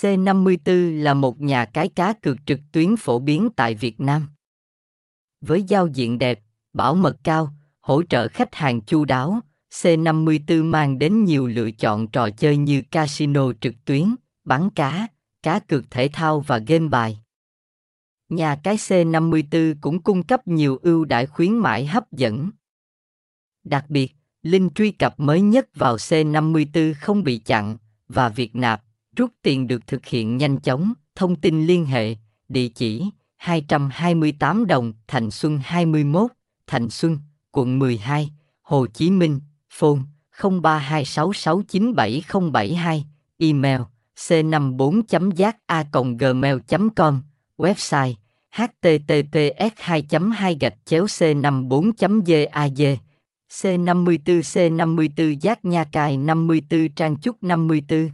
C54 là một nhà cái cá cược trực tuyến phổ biến tại Việt Nam. Với giao diện đẹp, bảo mật cao, hỗ trợ khách hàng chu đáo, C54 mang đến nhiều lựa chọn trò chơi như casino trực tuyến, bắn cá, cá cược thể thao và game bài. Nhà cái C54 cũng cung cấp nhiều ưu đãi khuyến mãi hấp dẫn. Đặc biệt, link truy cập mới nhất vào C54 không bị chặn và việc nạp, rút tiền được thực hiện nhanh chóng. Thông tin liên hệ, địa chỉ 228 đồng Thành Xuân 21, Thành Xuân, quận 12, Hồ Chí Minh, phone 0326697072, email c54 a gmail com website https 2 2 gạch chéo c 54 gaz C54 C54 Giác Nha Cài 54 Trang Trúc 54